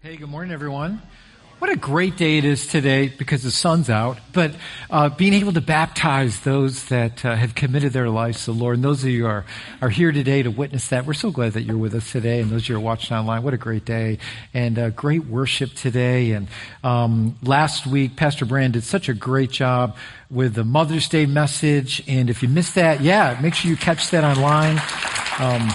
Hey, good morning, everyone. What a great day it is today because the sun's out, but uh, being able to baptize those that uh, have committed their lives to the Lord. And those of you are, are here today to witness that. We're so glad that you're with us today. And those of you are watching online, what a great day. And uh, great worship today. And um, last week, Pastor Brand did such a great job with the Mother's Day message. And if you missed that, yeah, make sure you catch that online. Um,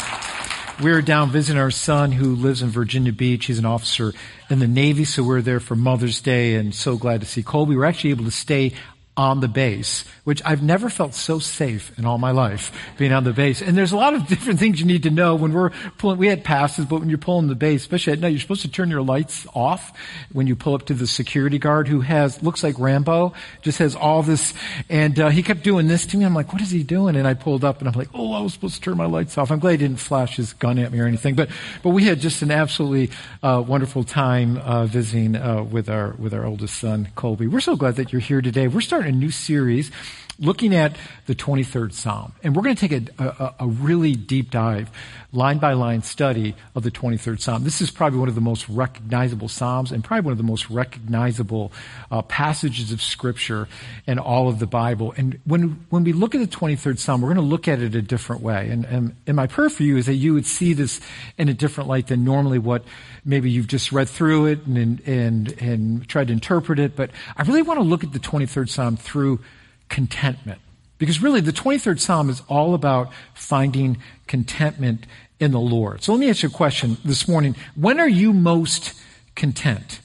we were down visiting our son who lives in Virginia Beach. He's an officer in the Navy, so we are there for Mother's Day and so glad to see Colby. We were actually able to stay on the base, which I've never felt so safe in all my life being on the base. And there's a lot of different things you need to know when we're pulling, we had passes, but when you're pulling the base, especially at night, you're supposed to turn your lights off when you pull up to the security guard who has, looks like Rambo, just has all this, and uh, he kept doing this to me. I'm like, what is he doing? And I pulled up and I'm like, oh, I was supposed to turn my lights off. I'm glad he didn't flash his gun at me or anything, but, but we had just an absolutely uh, wonderful time uh, visiting uh, with our, with our oldest son, Colby. We're so glad that you're here today. We're starting a new series looking at the 23rd Psalm. And we're going to take a, a, a, really deep dive, line by line study of the 23rd Psalm. This is probably one of the most recognizable Psalms and probably one of the most recognizable uh, passages of Scripture in all of the Bible. And when, when we look at the 23rd Psalm, we're going to look at it a different way. And, and, and my prayer for you is that you would see this in a different light than normally what maybe you've just read through it and, and, and tried to interpret it. But I really want to look at the 23rd Psalm through contentment. Because really, the 23rd Psalm is all about finding contentment in the Lord. So let me ask you a question this morning. When are you most content?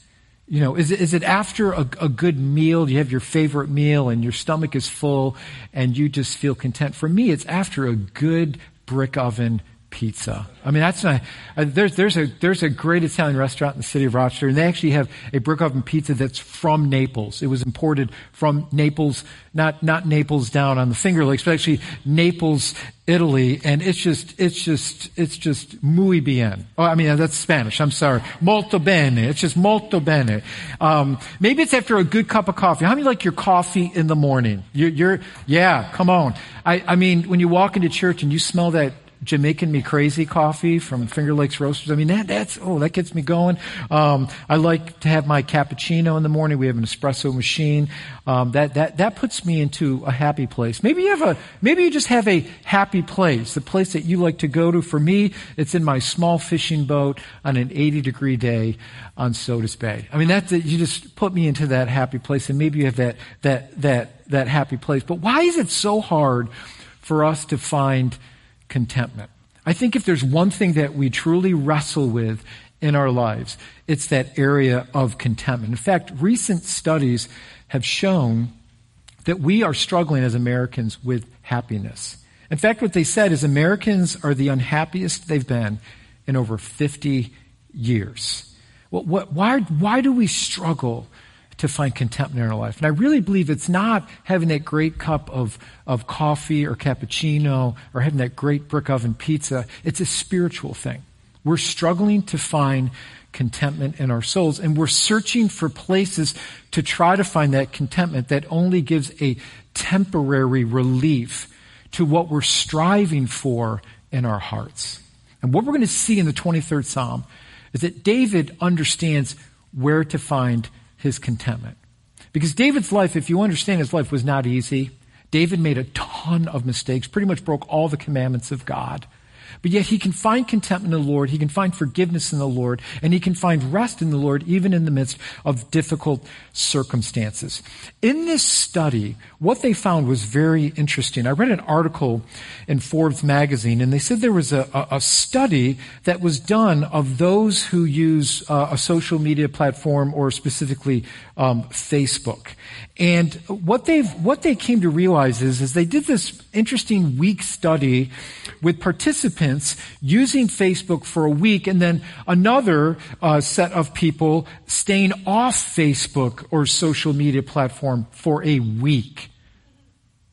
You know, is it, is it after a, a good meal? You have your favorite meal and your stomach is full and you just feel content. For me, it's after a good brick oven pizza. I mean, that's not, uh, there's, there's a, there's a great Italian restaurant in the city of Rochester, and they actually have a brick oven pizza that's from Naples. It was imported from Naples, not, not Naples down on the Finger Lakes, but actually Naples, Italy, and it's just, it's just, it's just muy bien. Oh, I mean, that's Spanish. I'm sorry. Molto bene. It's just molto bene. Um, maybe it's after a good cup of coffee. How many like your coffee in the morning? You're, you're yeah, come on. I, I mean, when you walk into church and you smell that Jamaican Me Crazy coffee from Finger Lakes Roasters. I mean, that, that's, oh, that gets me going. Um, I like to have my cappuccino in the morning. We have an espresso machine. Um, that, that, that puts me into a happy place. Maybe you have a, maybe you just have a happy place, the place that you like to go to. For me, it's in my small fishing boat on an 80 degree day on Sodus Bay. I mean, that, you just put me into that happy place and maybe you have that, that, that, that happy place. But why is it so hard for us to find contentment. I think if there's one thing that we truly wrestle with in our lives, it's that area of contentment. In fact, recent studies have shown that we are struggling as Americans with happiness. In fact, what they said is Americans are the unhappiest they've been in over 50 years. Well, what, why, why do we struggle to find contentment in our life. And I really believe it's not having that great cup of, of coffee or cappuccino or having that great brick oven pizza. It's a spiritual thing. We're struggling to find contentment in our souls and we're searching for places to try to find that contentment that only gives a temporary relief to what we're striving for in our hearts. And what we're going to see in the 23rd Psalm is that David understands where to find his contentment. Because David's life, if you understand his life, was not easy. David made a ton of mistakes, pretty much broke all the commandments of God. But yet he can find contentment in the Lord, he can find forgiveness in the Lord, and he can find rest in the Lord even in the midst of difficult circumstances. In this study, what they found was very interesting. I read an article in Forbes magazine, and they said there was a, a study that was done of those who use uh, a social media platform or specifically um, Facebook. And what they what they came to realize is, is they did this interesting week study with participants using Facebook for a week, and then another uh, set of people staying off Facebook or social media platform for a week.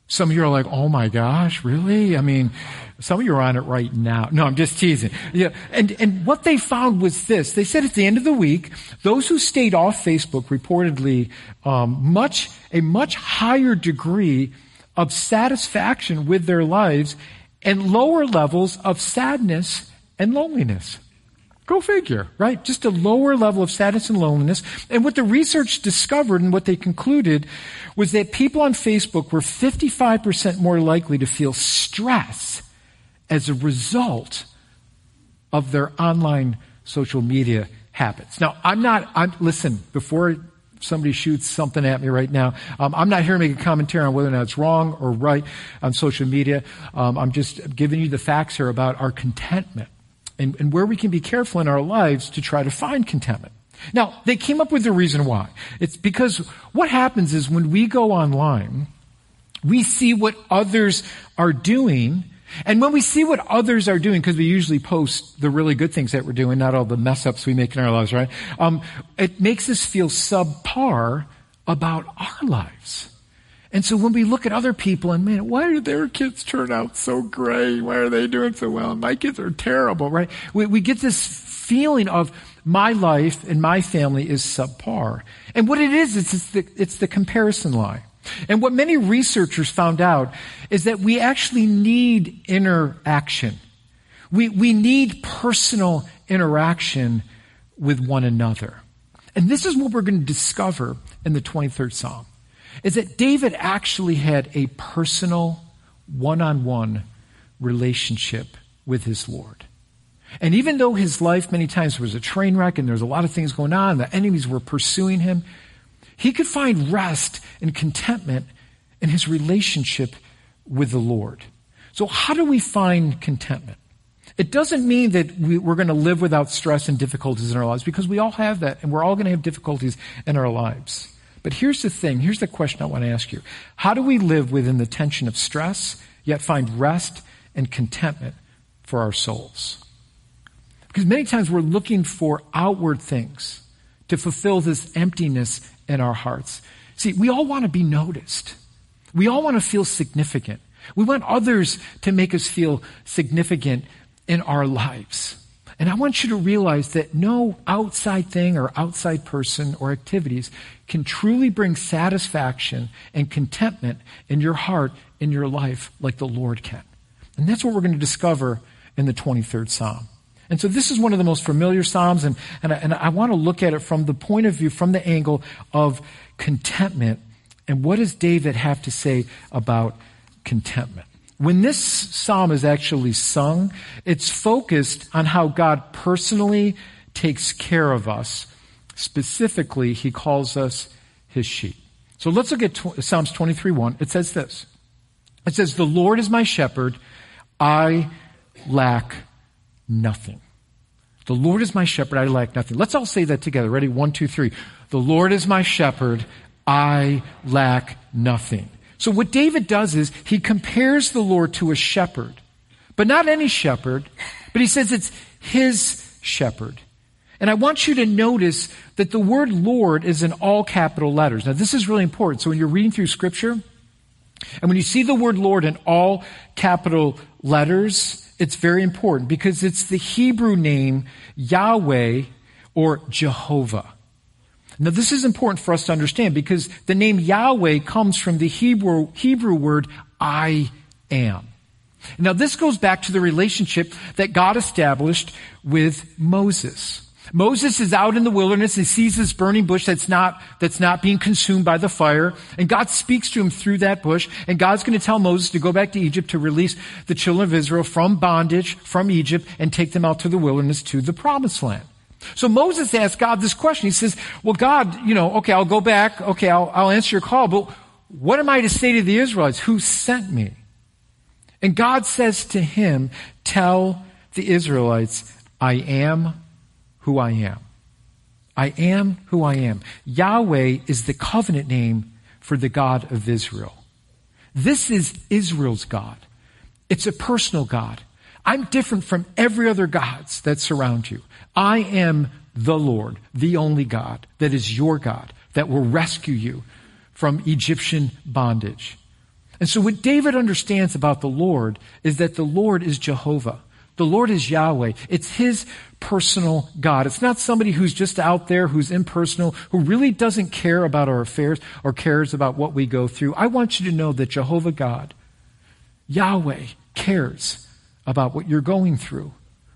Some of you are like, "Oh my gosh, really?" I mean, some of you are on it right now. No, I'm just teasing. Yeah. And, and what they found was this. They said at the end of the week, those who stayed off Facebook reportedly um, much, a much higher degree of satisfaction with their lives and lower levels of sadness and loneliness. Go figure, right? Just a lower level of sadness and loneliness. And what the research discovered and what they concluded was that people on Facebook were 55% more likely to feel stress as a result of their online social media habits. Now, I'm not, I'm, listen, before somebody shoots something at me right now. Um, I'm not here to make a commentary on whether or not it's wrong or right on social media. Um, I'm just giving you the facts here about our contentment and, and where we can be careful in our lives to try to find contentment. Now, they came up with the reason why. It's because what happens is when we go online, we see what others are doing and when we see what others are doing, because we usually post the really good things that we're doing, not all the mess ups we make in our lives, right? Um, it makes us feel subpar about our lives. And so when we look at other people and man, why do their kids turn out so great? Why are they doing so well? My kids are terrible, right? We, we get this feeling of my life and my family is subpar. And what it is, it's, it's the, it's the comparison lie. And what many researchers found out is that we actually need interaction. We, we need personal interaction with one another. And this is what we're going to discover in the 23rd Psalm, is that David actually had a personal, one-on-one relationship with his Lord. And even though his life many times was a train wreck and there was a lot of things going on, the enemies were pursuing him, he could find rest and contentment in his relationship with the Lord. So how do we find contentment? It doesn't mean that we, are going to live without stress and difficulties in our lives because we all have that and we're all going to have difficulties in our lives. But here's the thing. Here's the question I want to ask you. How do we live within the tension of stress yet find rest and contentment for our souls? Because many times we're looking for outward things to fulfill this emptiness in our hearts. See, we all want to be noticed. We all want to feel significant. We want others to make us feel significant in our lives. And I want you to realize that no outside thing or outside person or activities can truly bring satisfaction and contentment in your heart, in your life, like the Lord can. And that's what we're going to discover in the 23rd Psalm. And so this is one of the most familiar Psalms, and, and, I, and I want to look at it from the point of view, from the angle of contentment. And what does David have to say about contentment? When this psalm is actually sung, it's focused on how God personally takes care of us. Specifically, he calls us his sheep. So let's look at Psalms 23 1. It says this. It says, The Lord is my shepherd. I lack nothing. The Lord is my shepherd, I lack nothing. Let's all say that together. Ready? One, two, three. The Lord is my shepherd, I lack nothing. So what David does is he compares the Lord to a shepherd, but not any shepherd, but he says it's his shepherd. And I want you to notice that the word Lord is in all capital letters. Now this is really important. So when you're reading through scripture, and when you see the word Lord in all capital letters, it's very important because it's the Hebrew name Yahweh or Jehovah. Now this is important for us to understand because the name Yahweh comes from the Hebrew, Hebrew word I am. Now this goes back to the relationship that God established with Moses. Moses is out in the wilderness. He sees this burning bush that's not, that's not being consumed by the fire. And God speaks to him through that bush. And God's going to tell Moses to go back to Egypt to release the children of Israel from bondage, from Egypt, and take them out to the wilderness to the promised land. So Moses asks God this question. He says, well, God, you know, okay, I'll go back. Okay, I'll, I'll answer your call, but what am I to say to the Israelites? Who sent me? And God says to him, tell the Israelites, I am who I am. I am who I am. Yahweh is the covenant name for the God of Israel. This is Israel's God. It's a personal God. I'm different from every other gods that surround you. I am the Lord, the only God that is your God that will rescue you from Egyptian bondage. And so what David understands about the Lord is that the Lord is Jehovah. The Lord is Yahweh. It's His personal God. It's not somebody who's just out there, who's impersonal, who really doesn't care about our affairs or cares about what we go through. I want you to know that Jehovah God, Yahweh, cares about what you're going through,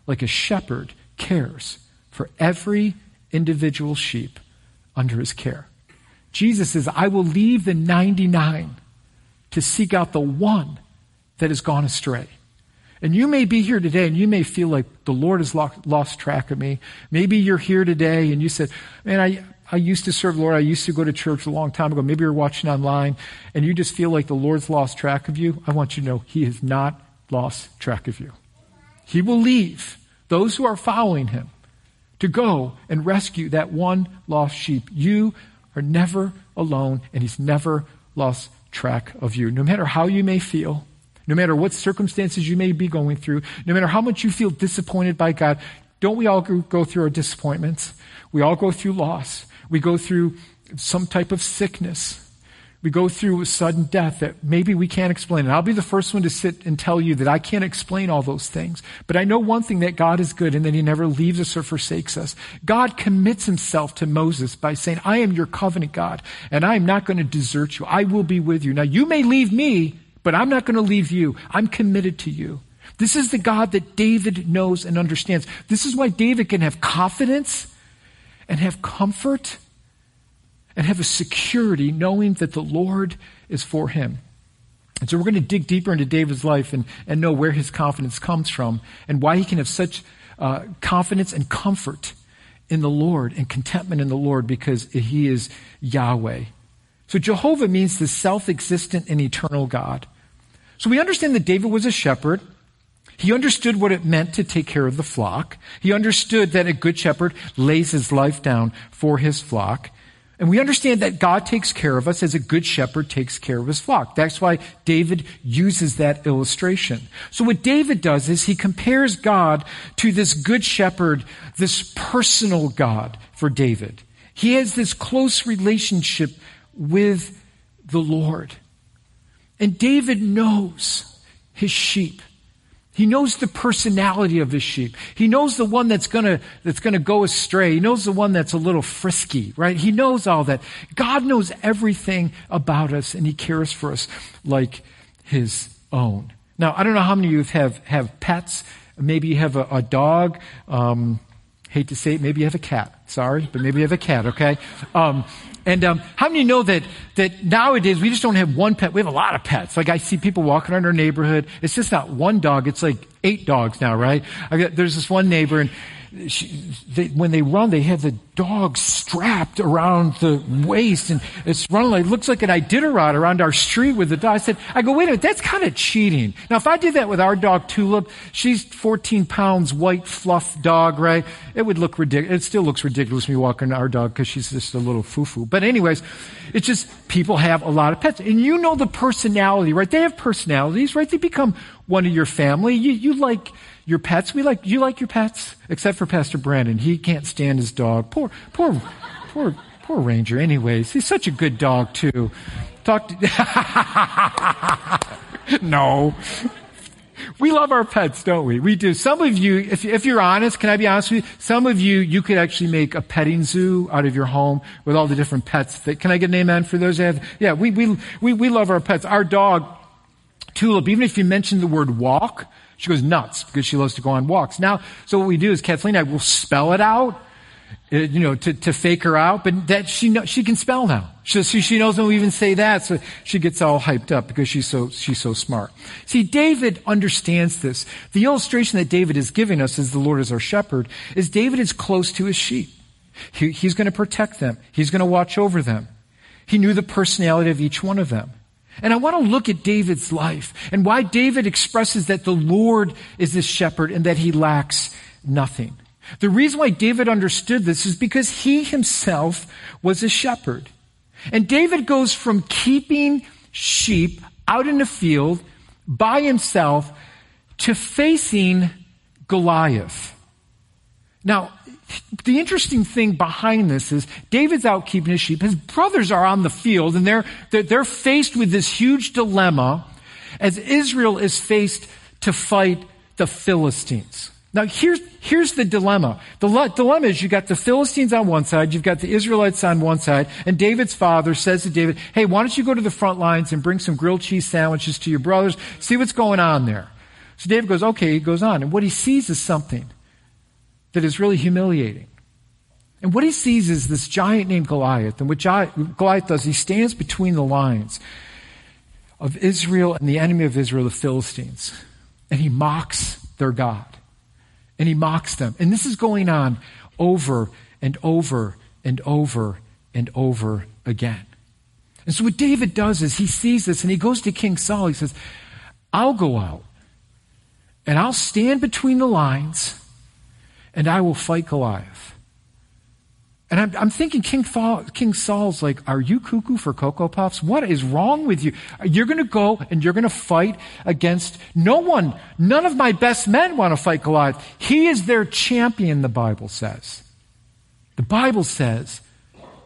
like a shepherd cares for every individual sheep under his care. Jesus says, I will leave the 99 to seek out the one that has gone astray. And you may be here today and you may feel like the Lord has lost track of me. Maybe you're here today and you said, man, I, I used to serve the Lord. I used to go to church a long time ago. Maybe you're watching online and you just feel like the Lord's lost track of you. I want you to know He has not lost track of you. He will leave those who are following Him to go and rescue that one lost sheep. You are never alone and He's never lost track of you. No matter how you may feel, no matter what circumstances you may be going through, no matter how much you feel disappointed by God, don't we all go through our disappointments? We all go through loss. We go through some type of sickness. We go through a sudden death that maybe we can't explain. And I'll be the first one to sit and tell you that I can't explain all those things. But I know one thing that God is good and that He never leaves us or forsakes us. God commits Himself to Moses by saying, I am your covenant God and I am not going to desert you. I will be with you. Now you may leave me, but I'm not going to leave you. I'm committed to you. This is the God that David knows and understands. This is why David can have confidence and have comfort and have a security knowing that the Lord is for him. And so we're going to dig deeper into David's life and, and know where his confidence comes from and why he can have such uh, confidence and comfort in the Lord and contentment in the Lord because he is Yahweh. So Jehovah means the self-existent and eternal God. So we understand that David was a shepherd. He understood what it meant to take care of the flock. He understood that a good shepherd lays his life down for his flock. And we understand that God takes care of us as a good shepherd takes care of his flock. That's why David uses that illustration. So what David does is he compares God to this good shepherd, this personal God for David. He has this close relationship with the Lord. And David knows his sheep. He knows the personality of his sheep. He knows the one that's gonna, that's gonna go astray. He knows the one that's a little frisky, right? He knows all that. God knows everything about us and he cares for us like his own. Now, I don't know how many of you have, have pets. Maybe you have a, a dog. Um, hate to say it, maybe you have a cat. Sorry, but maybe you have a cat, okay? Um, and um, how many know that that nowadays we just don't have one pet? We have a lot of pets. Like I see people walking around our neighborhood. It's just not one dog. It's like eight dogs now, right? Got, there's this one neighbor, and she, they, when they run, they have the dog strapped around the waist and it's running like, it looks like an Iditarod around our street with the dog. I said, I go, wait a minute, that's kind of cheating. Now, if I did that with our dog Tulip, she's 14 pounds white fluff dog, right? It would look ridiculous. It still looks ridiculous me walking our dog because she's just a little foo-foo. But anyways, it's just people have a lot of pets and you know the personality, right? They have personalities, right? They become one of your family. You, you like, your pets. We like, you like your pets? Except for Pastor Brandon. He can't stand his dog. Poor, poor, poor, poor Ranger. Anyways, he's such a good dog too. Talk to, no. We love our pets, don't we? We do. Some of you, if, if you're honest, can I be honest with you? Some of you, you could actually make a petting zoo out of your home with all the different pets that, can I get an amen for those? Have, yeah, we, we, we, we love our pets. Our dog, Tulip, even if you mention the word walk, she goes nuts because she loves to go on walks. Now, so what we do is Kathleen and I will spell it out, uh, you know, to, to fake her out, but that she know, she can spell now. She, she knows when we even say that, so she gets all hyped up because she's so, she's so smart. See, David understands this. The illustration that David is giving us as the Lord is our shepherd is David is close to his sheep. He, he's going to protect them. He's going to watch over them. He knew the personality of each one of them. And I want to look at David's life and why David expresses that the Lord is his shepherd and that he lacks nothing. The reason why David understood this is because he himself was a shepherd. And David goes from keeping sheep out in the field by himself to facing Goliath. Now, the interesting thing behind this is David's out keeping his sheep. His brothers are on the field and they're, they're, they're faced with this huge dilemma as Israel is faced to fight the Philistines. Now here's, here's the dilemma. The dilemma is you've got the Philistines on one side, you've got the Israelites on one side, and David's father says to David, hey, why don't you go to the front lines and bring some grilled cheese sandwiches to your brothers, see what's going on there. So David goes, okay, he goes on, and what he sees is something that is really humiliating. And what he sees is this giant named Goliath. And what Goliath does, he stands between the lines of Israel and the enemy of Israel, the Philistines. And he mocks their God. And he mocks them. And this is going on over and over and over and over again. And so what David does is he sees this and he goes to King Saul. He says, I'll go out and I'll stand between the lines and I will fight Goliath. And I'm, I'm thinking King, Saul, King Saul's like, are you cuckoo for Cocoa Puffs? What is wrong with you? You're going to go and you're going to fight against no one. None of my best men want to fight Goliath. He is their champion, the Bible says. The Bible says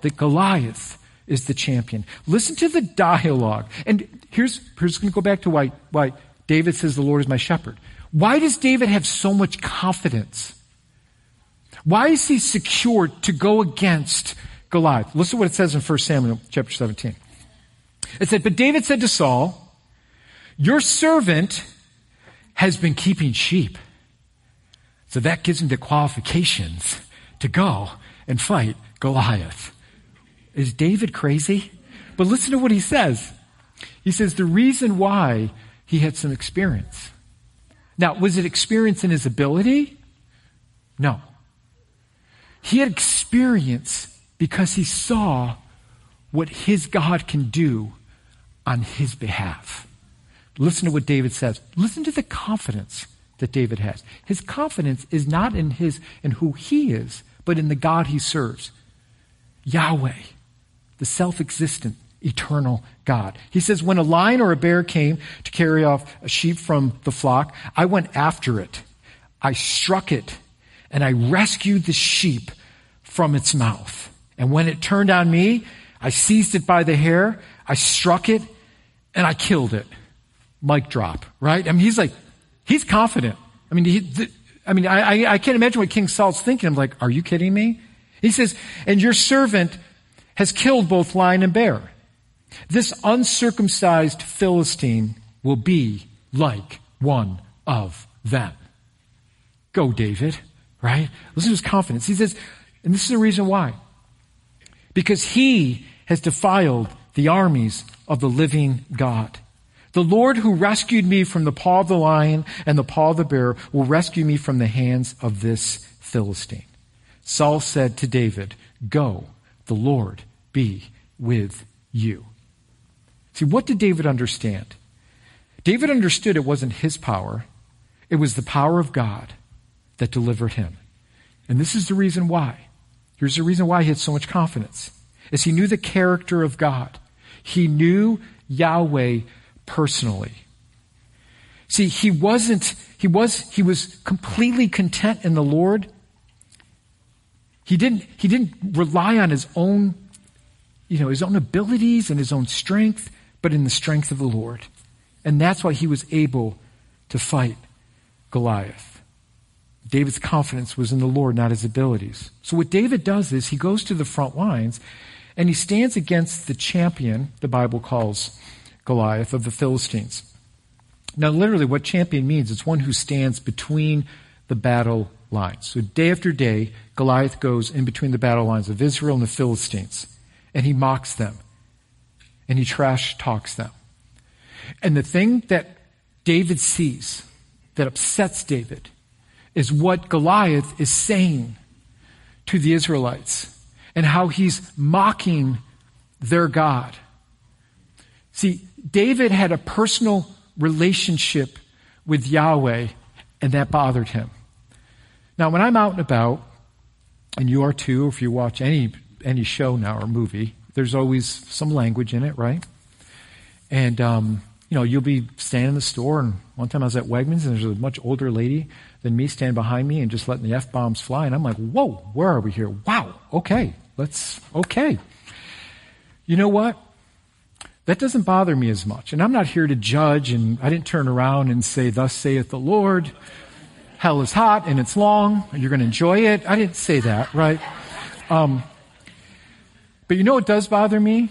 that Goliath is the champion. Listen to the dialogue. And here's, here's going to go back to why, why David says the Lord is my shepherd. Why does David have so much confidence? Why is he secure to go against Goliath? Listen to what it says in 1 Samuel chapter 17. It said, But David said to Saul, Your servant has been keeping sheep. So that gives him the qualifications to go and fight Goliath. Is David crazy? But listen to what he says. He says the reason why he had some experience. Now, was it experience in his ability? No. He had experience because he saw what his God can do on his behalf. Listen to what David says. Listen to the confidence that David has. His confidence is not in his in who he is, but in the God he serves. Yahweh, the self-existent, eternal God. He says, when a lion or a bear came to carry off a sheep from the flock, I went after it. I struck it and I rescued the sheep from its mouth. And when it turned on me, I seized it by the hair, I struck it, and I killed it. Mic drop, right? I mean, he's like, he's confident. I mean, he, th- I mean, I, I, I can't imagine what King Saul's thinking. I'm like, are you kidding me? He says, and your servant has killed both lion and bear. This uncircumcised Philistine will be like one of them. Go, David right? Listen to his confidence. He says, and this is the reason why. Because he has defiled the armies of the living God. The Lord who rescued me from the paw of the lion and the paw of the bear will rescue me from the hands of this Philistine. Saul said to David, Go, the Lord be with you. See, what did David understand? David understood it wasn't his power, it was the power of God that delivered him. And this is the reason why. Here's the reason why he had so much confidence. Is he knew the character of God. He knew Yahweh personally. See, he wasn't, he was, he was completely content in the Lord. He didn't, he didn't rely on his own, you know, his own abilities and his own strength, but in the strength of the Lord. And that's why he was able to fight Goliath. David's confidence was in the Lord, not his abilities. So what David does is he goes to the front lines and he stands against the champion, the Bible calls Goliath, of the Philistines. Now, literally, what champion means, it's one who stands between the battle lines. So day after day, Goliath goes in between the battle lines of Israel and the Philistines, and he mocks them, and he trash talks them. And the thing that David sees that upsets David is what Goliath is saying to the Israelites and how he's mocking their God. See, David had a personal relationship with Yahweh, and that bothered him. Now, when I'm out and about, and you are too, if you watch any any show now or movie, there's always some language in it, right? And um, you know, you'll be standing in the store, and one time I was at Wegmans, and there's a much older lady than me standing behind me and just letting the F bombs fly. And I'm like, whoa, where are we here? Wow, okay, let's, okay. You know what? That doesn't bother me as much. And I'm not here to judge, and I didn't turn around and say, Thus saith the Lord. Hell is hot and it's long, and you're going to enjoy it. I didn't say that, right? Um, but you know what does bother me?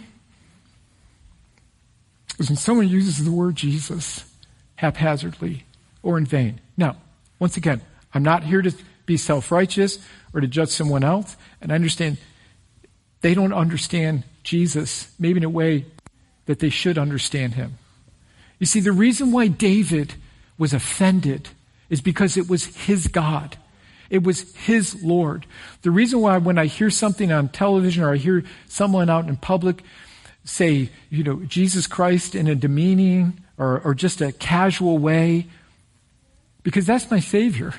Is when someone uses the word Jesus haphazardly or in vain. Now, once again, I'm not here to be self righteous or to judge someone else. And I understand they don't understand Jesus, maybe in a way that they should understand him. You see, the reason why David was offended is because it was his God. It was his Lord. The reason why when I hear something on television or I hear someone out in public say, you know, Jesus Christ in a demeaning or, or just a casual way, because that's my Savior.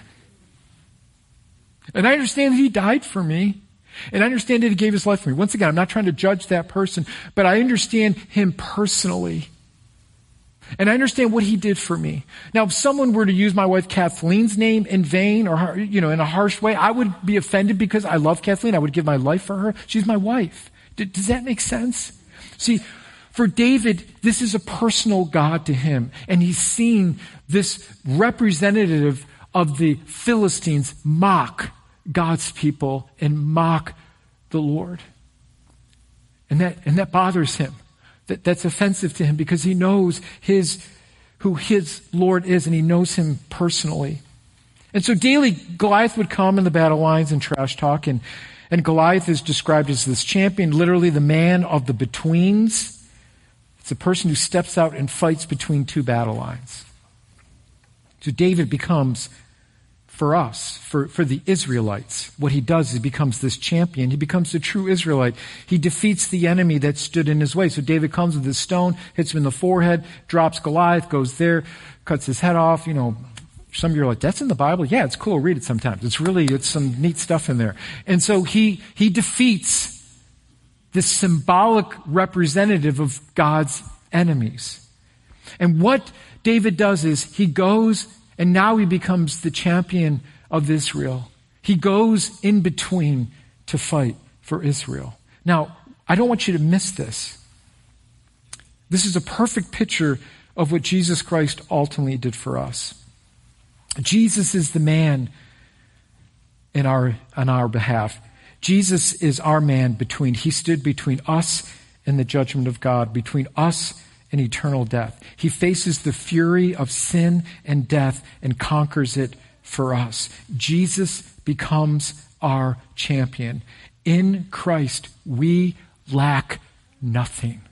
And I understand that He died for me. And I understand that He gave His life for me. Once again, I'm not trying to judge that person, but I understand Him personally. And I understand what he did for me. Now, if someone were to use my wife Kathleen's name in vain or, you know, in a harsh way, I would be offended because I love Kathleen. I would give my life for her. She's my wife. Does that make sense? See, for David, this is a personal God to him. And he's seen this representative of the Philistines mock God's people and mock the Lord. And that, and that bothers him. That, that's offensive to him because he knows his, who his Lord is and he knows him personally. And so daily, Goliath would come in the battle lines and trash talk and, and Goliath is described as this champion, literally the man of the betweens. It's a person who steps out and fights between two battle lines. So David becomes, for us, for, for the Israelites, what he does is he becomes this champion. He becomes the true Israelite. He defeats the enemy that stood in his way. So David comes with his stone, hits him in the forehead, drops Goliath, goes there, cuts his head off, you know, some of you are like, that's in the Bible? Yeah, it's cool. Read it sometimes. It's really, it's some neat stuff in there. And so he, he defeats this symbolic representative of God's enemies. And what David does is he goes and now he becomes the champion of Israel. He goes in between to fight for Israel. Now, I don't want you to miss this. This is a perfect picture of what Jesus Christ ultimately did for us. Jesus is the man in our, on our behalf. Jesus is our man between, he stood between us and the judgment of God, between us and eternal death. He faces the fury of sin and death and conquers it for us. Jesus becomes our champion. In Christ, we lack nothing.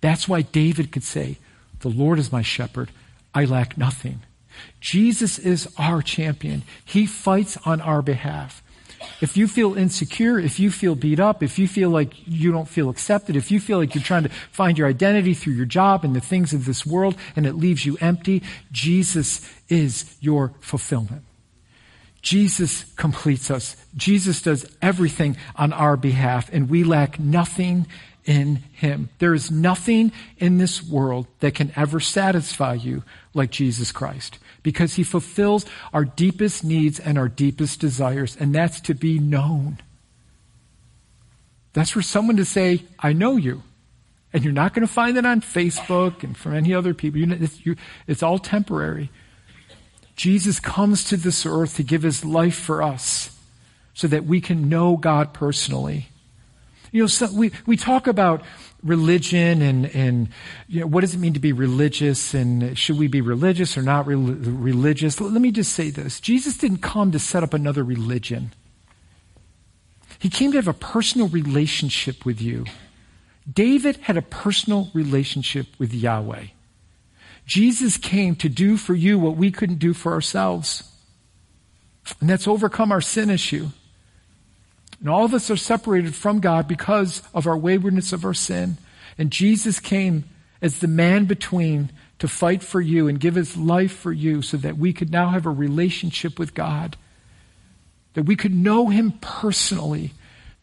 That's why David could say, The Lord is my shepherd, I lack nothing. Jesus is our champion. He fights on our behalf. If you feel insecure, if you feel beat up, if you feel like you don't feel accepted, if you feel like you're trying to find your identity through your job and the things of this world and it leaves you empty, Jesus is your fulfillment. Jesus completes us. Jesus does everything on our behalf and we lack nothing in Him. There is nothing in this world that can ever satisfy you like Jesus Christ because he fulfills our deepest needs and our deepest desires, and that's to be known. That's for someone to say, I know you. And you're not going to find that on Facebook and from any other people. You know, it's, you, it's all temporary. Jesus comes to this earth to give his life for us so that we can know God personally. You know, so we, we talk about religion and, and you know, what does it mean to be religious and should we be religious or not re- religious? Let me just say this. Jesus didn't come to set up another religion. He came to have a personal relationship with you. David had a personal relationship with Yahweh. Jesus came to do for you what we couldn't do for ourselves. And that's overcome our sin issue. And all of us are separated from God because of our waywardness of our sin. And Jesus came as the man between to fight for you and give his life for you so that we could now have a relationship with God. That we could know him personally.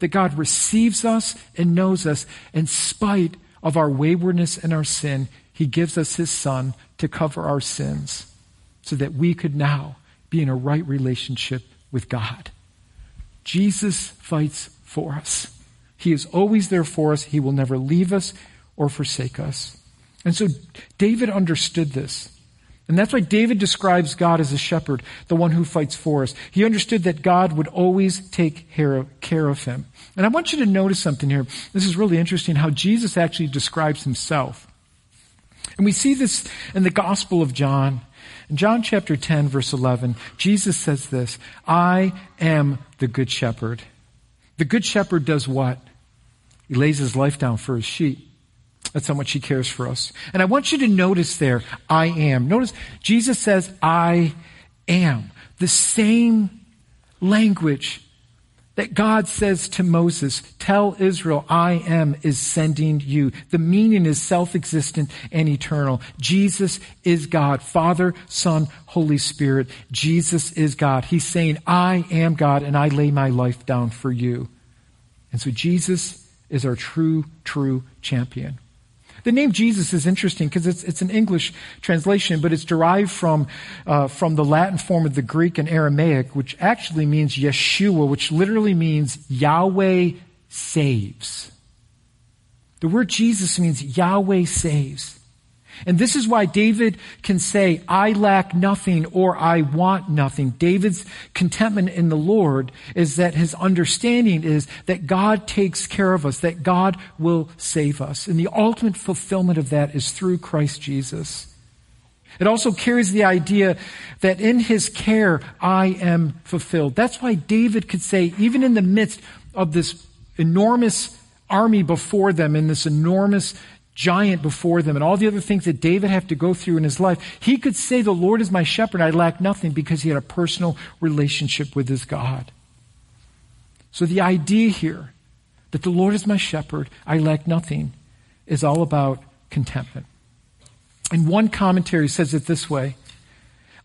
That God receives us and knows us in spite of our waywardness and our sin. He gives us his son to cover our sins so that we could now be in a right relationship with God. Jesus fights for us. He is always there for us. He will never leave us or forsake us. And so David understood this. And that's why David describes God as a shepherd, the one who fights for us. He understood that God would always take care of him. And I want you to notice something here. This is really interesting how Jesus actually describes himself. And we see this in the Gospel of John. In John chapter 10, verse 11, Jesus says this I am the good shepherd. The good shepherd does what? He lays his life down for his sheep. That's how much he cares for us. And I want you to notice there, I am. Notice Jesus says, I am. The same language that God says to Moses, tell Israel, I am is sending you. The meaning is self-existent and eternal. Jesus is God. Father, Son, Holy Spirit. Jesus is God. He's saying, I am God and I lay my life down for you. And so Jesus is our true, true champion. The name Jesus is interesting because it's, it's an English translation, but it's derived from, uh, from the Latin form of the Greek and Aramaic, which actually means Yeshua, which literally means Yahweh saves. The word Jesus means Yahweh saves. And this is why David can say, I lack nothing or I want nothing. David's contentment in the Lord is that his understanding is that God takes care of us, that God will save us. And the ultimate fulfillment of that is through Christ Jesus. It also carries the idea that in his care, I am fulfilled. That's why David could say, even in the midst of this enormous army before them, in this enormous giant before them and all the other things that David had to go through in his life, he could say, The Lord is my shepherd, I lack nothing because he had a personal relationship with his God. So the idea here that the Lord is my shepherd, I lack nothing, is all about contentment. And one commentary says it this way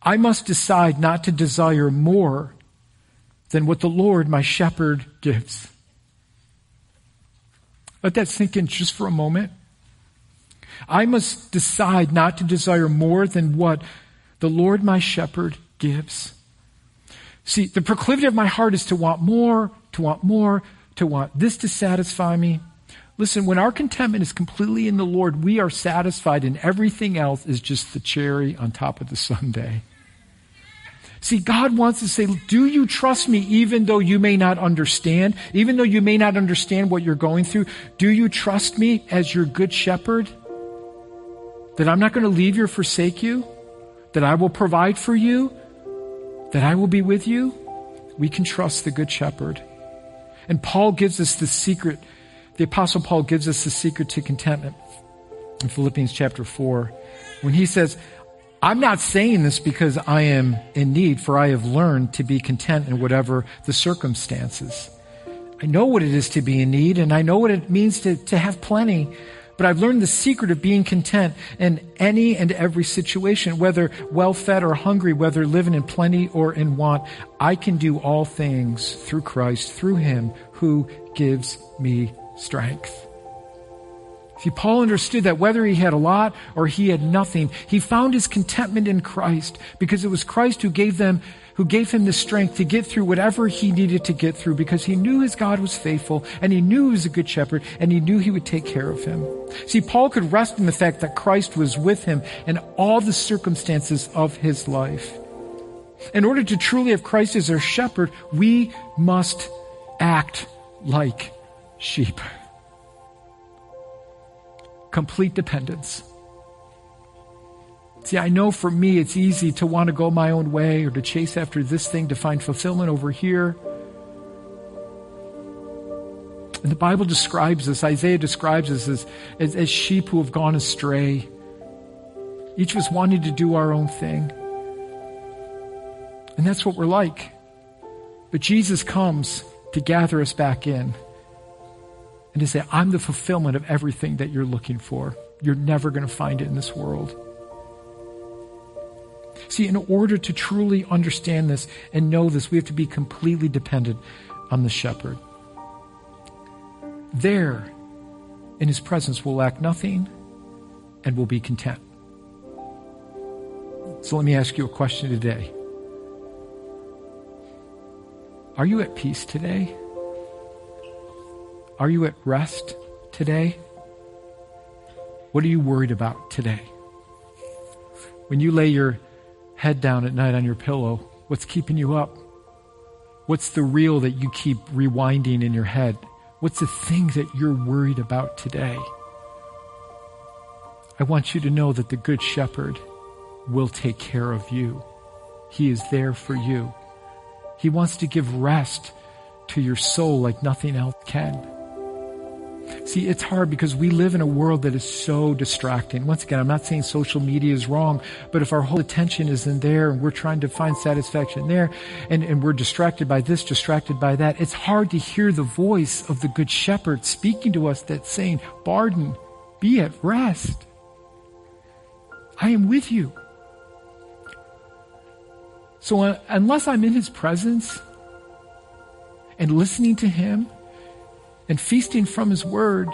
I must decide not to desire more than what the Lord, my shepherd, gives. Let that sink in just for a moment. I must decide not to desire more than what the Lord my shepherd gives. See, the proclivity of my heart is to want more, to want more, to want this to satisfy me. Listen, when our contentment is completely in the Lord, we are satisfied and everything else is just the cherry on top of the sundae. See, God wants to say, do you trust me even though you may not understand? Even though you may not understand what you're going through? Do you trust me as your good shepherd? That I'm not going to leave you or forsake you, that I will provide for you, that I will be with you, we can trust the Good Shepherd. And Paul gives us the secret, the Apostle Paul gives us the secret to contentment in Philippians chapter 4 when he says, I'm not saying this because I am in need, for I have learned to be content in whatever the circumstances. I know what it is to be in need, and I know what it means to, to have plenty. But I've learned the secret of being content in any and every situation, whether well fed or hungry, whether living in plenty or in want. I can do all things through Christ, through Him who gives me strength. See, Paul understood that whether he had a lot or he had nothing, he found his contentment in Christ because it was Christ who gave them who gave him the strength to get through whatever he needed to get through because he knew his God was faithful and he knew he was a good shepherd and he knew he would take care of him. See, Paul could rest in the fact that Christ was with him in all the circumstances of his life. In order to truly have Christ as our shepherd, we must act like sheep. Complete dependence. See, I know for me it's easy to want to go my own way or to chase after this thing to find fulfillment over here. And the Bible describes us, Isaiah describes us as, as, as sheep who have gone astray. Each of us wanting to do our own thing. And that's what we're like. But Jesus comes to gather us back in and to say, I'm the fulfillment of everything that you're looking for. You're never going to find it in this world. See, in order to truly understand this and know this, we have to be completely dependent on the shepherd. There, in his presence, we'll lack nothing and we'll be content. So let me ask you a question today. Are you at peace today? Are you at rest today? What are you worried about today? When you lay your head down at night on your pillow, what's keeping you up? What's the reel that you keep rewinding in your head? What's the thing that you're worried about today? I want you to know that the Good Shepherd will take care of you. He is there for you. He wants to give rest to your soul like nothing else can. See, it's hard because we live in a world that is so distracting. Once again, I'm not saying social media is wrong, but if our whole attention is in there and we're trying to find satisfaction there and, and we're distracted by this, distracted by that, it's hard to hear the voice of the good shepherd speaking to us that's saying, Barden, be at rest. I am with you. So uh, unless I'm in his presence and listening to him and feasting from his word,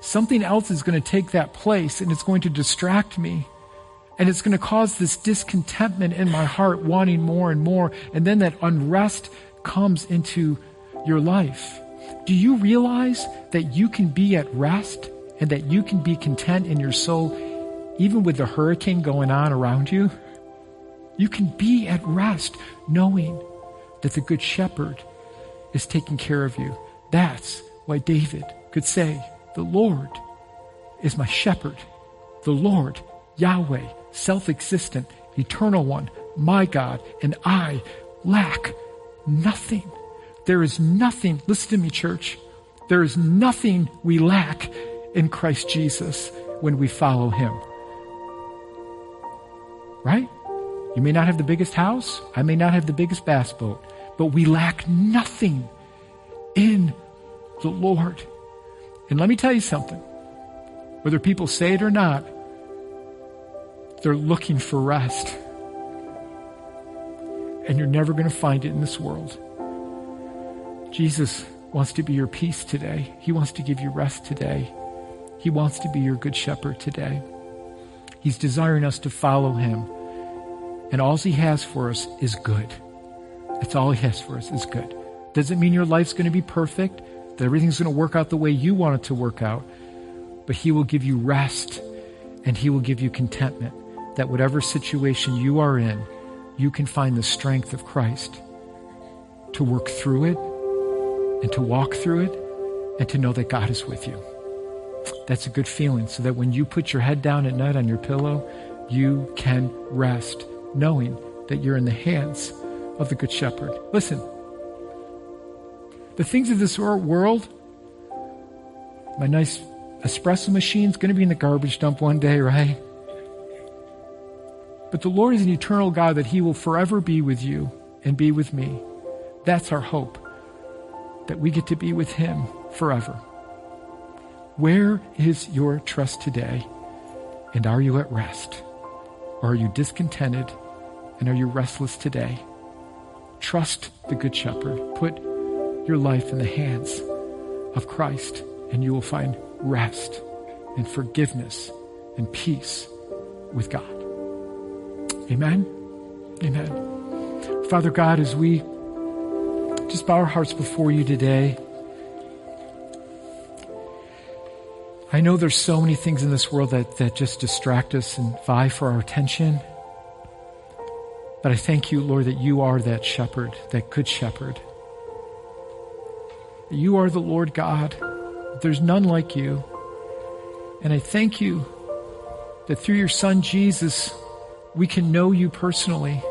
something else is going to take that place and it's going to distract me. And it's going to cause this discontentment in my heart, wanting more and more. And then that unrest comes into your life. Do you realize that you can be at rest and that you can be content in your soul even with the hurricane going on around you? You can be at rest knowing that the Good Shepherd is taking care of you. That's why David could say, The Lord is my shepherd. The Lord, Yahweh, self existent, eternal one, my God, and I lack nothing. There is nothing, listen to me, church. There is nothing we lack in Christ Jesus when we follow him. Right? You may not have the biggest house. I may not have the biggest bass boat, but we lack nothing in the Lord. And let me tell you something. Whether people say it or not, they're looking for rest. And you're never going to find it in this world. Jesus wants to be your peace today. He wants to give you rest today. He wants to be your good shepherd today. He's desiring us to follow him and all he has for us is good. That's all he has for us is good. Doesn't mean your life's going to be perfect, that everything's going to work out the way you want it to work out, but he will give you rest and he will give you contentment that whatever situation you are in, you can find the strength of Christ to work through it and to walk through it and to know that God is with you. That's a good feeling so that when you put your head down at night on your pillow, you can rest knowing that you're in the hands of the Good Shepherd. Listen, the things of this world, my nice espresso machine's going to be in the garbage dump one day, right? But the Lord is an eternal God that He will forever be with you and be with me. That's our hope, that we get to be with Him forever. Where is your trust today? And are you at rest? Or are you discontented and are you restless today? Trust the Good Shepherd. Put your life in the hands of Christ, and you will find rest and forgiveness and peace with God. Amen. Amen. Father God, as we just bow our hearts before you today, I know there's so many things in this world that, that just distract us and vie for our attention. But I thank you, Lord, that you are that shepherd, that good shepherd. You are the Lord God. There's none like you. And I thank you that through your Son Jesus, we can know you personally,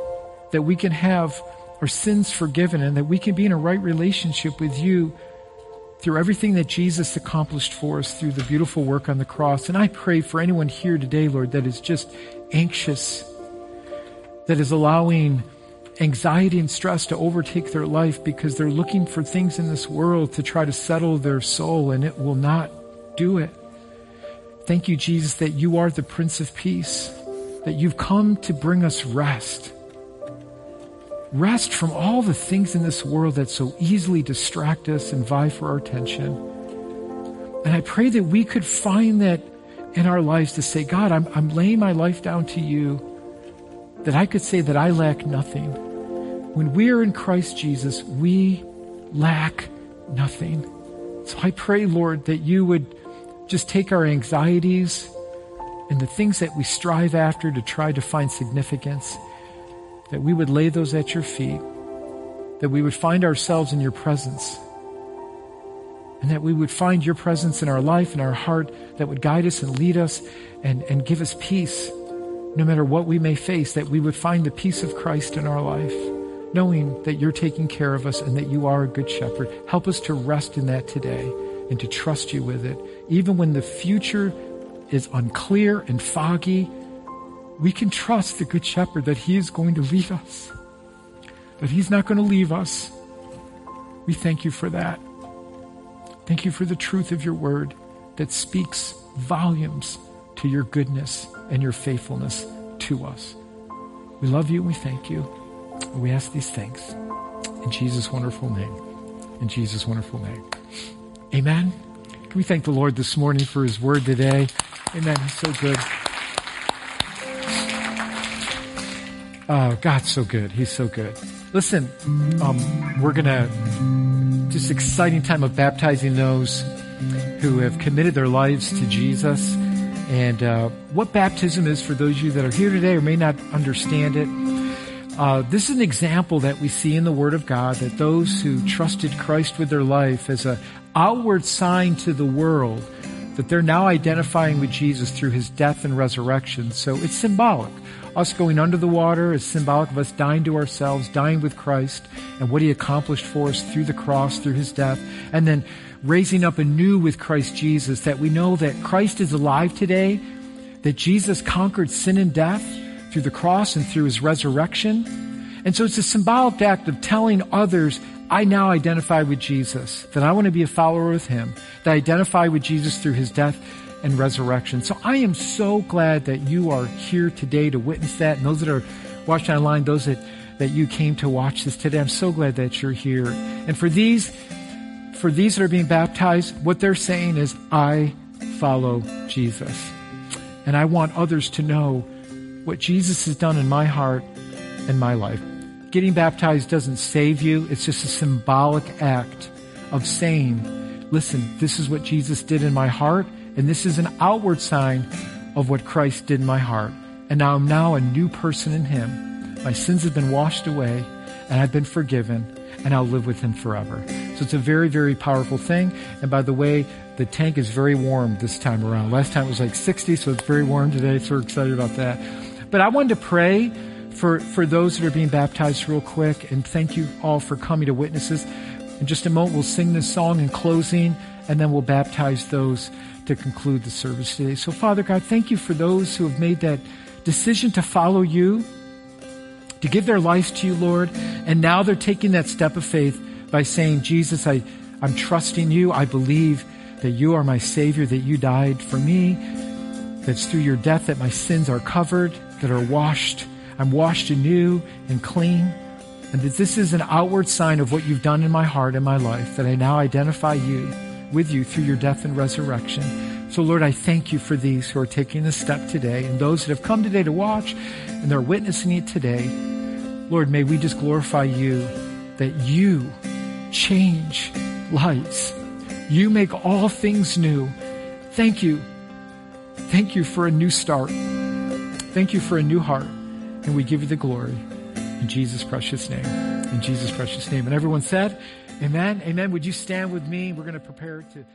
that we can have our sins forgiven, and that we can be in a right relationship with you through everything that Jesus accomplished for us through the beautiful work on the cross. And I pray for anyone here today, Lord, that is just anxious, that is allowing anxiety and stress to overtake their life because they're looking for things in this world to try to settle their soul and it will not do it. Thank you, Jesus, that you are the Prince of Peace, that you've come to bring us rest rest from all the things in this world that so easily distract us and vie for our attention. And I pray that we could find that in our lives to say, God, I'm, I'm laying my life down to you, that I could say that I lack nothing. When we are in Christ Jesus, we lack nothing. So I pray, Lord, that you would just take our anxieties and the things that we strive after to try to find significance that we would lay those at your feet, that we would find ourselves in your presence, and that we would find your presence in our life, in our heart, that would guide us and lead us and, and give us peace no matter what we may face, that we would find the peace of Christ in our life, knowing that you're taking care of us and that you are a good shepherd. Help us to rest in that today and to trust you with it. Even when the future is unclear and foggy, we can trust the good shepherd that he is going to lead us, that he's not going to leave us. We thank you for that. Thank you for the truth of your word that speaks volumes to your goodness and your faithfulness to us. We love you and we thank you. We ask these things in Jesus' wonderful name. In Jesus' wonderful name. Amen. Can we thank the Lord this morning for his word today? Amen. He's so good. Oh, God's so good. He's so good. Listen, um, we're going to, just exciting time of baptizing those who have committed their lives to Jesus. And uh, what baptism is for those of you that are here today or may not understand it. Uh, this is an example that we see in the Word of God that those who trusted Christ with their life as an outward sign to the world that they're now identifying with Jesus through his death and resurrection. So it's symbolic. Us going under the water is symbolic of us dying to ourselves, dying with Christ, and what he accomplished for us through the cross, through his death, and then raising up anew with Christ Jesus, that we know that Christ is alive today, that Jesus conquered sin and death through the cross and through his resurrection. And so it's a symbolic act of telling others I now identify with Jesus, that I want to be a follower of him, that I identify with Jesus through his death and resurrection. So I am so glad that you are here today to witness that. And those that are watching online, those that, that you came to watch this today, I'm so glad that you're here. And for these, for these that are being baptized, what they're saying is, I follow Jesus. And I want others to know what Jesus has done in my heart and my life. Getting baptized doesn't save you. It's just a symbolic act of saying, listen, this is what Jesus did in my heart, and this is an outward sign of what Christ did in my heart. And now I'm now a new person in Him. My sins have been washed away, and I've been forgiven, and I'll live with Him forever. So it's a very, very powerful thing. And by the way, the tank is very warm this time around. Last time it was like 60, so it's very warm today, so we're excited about that. But I wanted to pray for, for those that are being baptized real quick. And thank you all for coming to witnesses. In just a moment, we'll sing this song in closing, and then we'll baptize those to conclude the service today. So, Father God, thank you for those who have made that decision to follow you, to give their lives to you, Lord. And now they're taking that step of faith by saying, Jesus, I, I'm trusting you. I believe that you are my Savior, that you died for me, that's through your death that my sins are covered, that are washed I'm washed anew and clean. And that this is an outward sign of what you've done in my heart and my life, that I now identify you with you through your death and resurrection. So Lord, I thank you for these who are taking this step today and those that have come today to watch and they're witnessing it today. Lord, may we just glorify you that you change lives. You make all things new. Thank you. Thank you for a new start. Thank you for a new heart. And we give you the glory in Jesus' precious name. In Jesus' precious name. And everyone said, Amen. Amen. Would you stand with me? We're going to prepare to.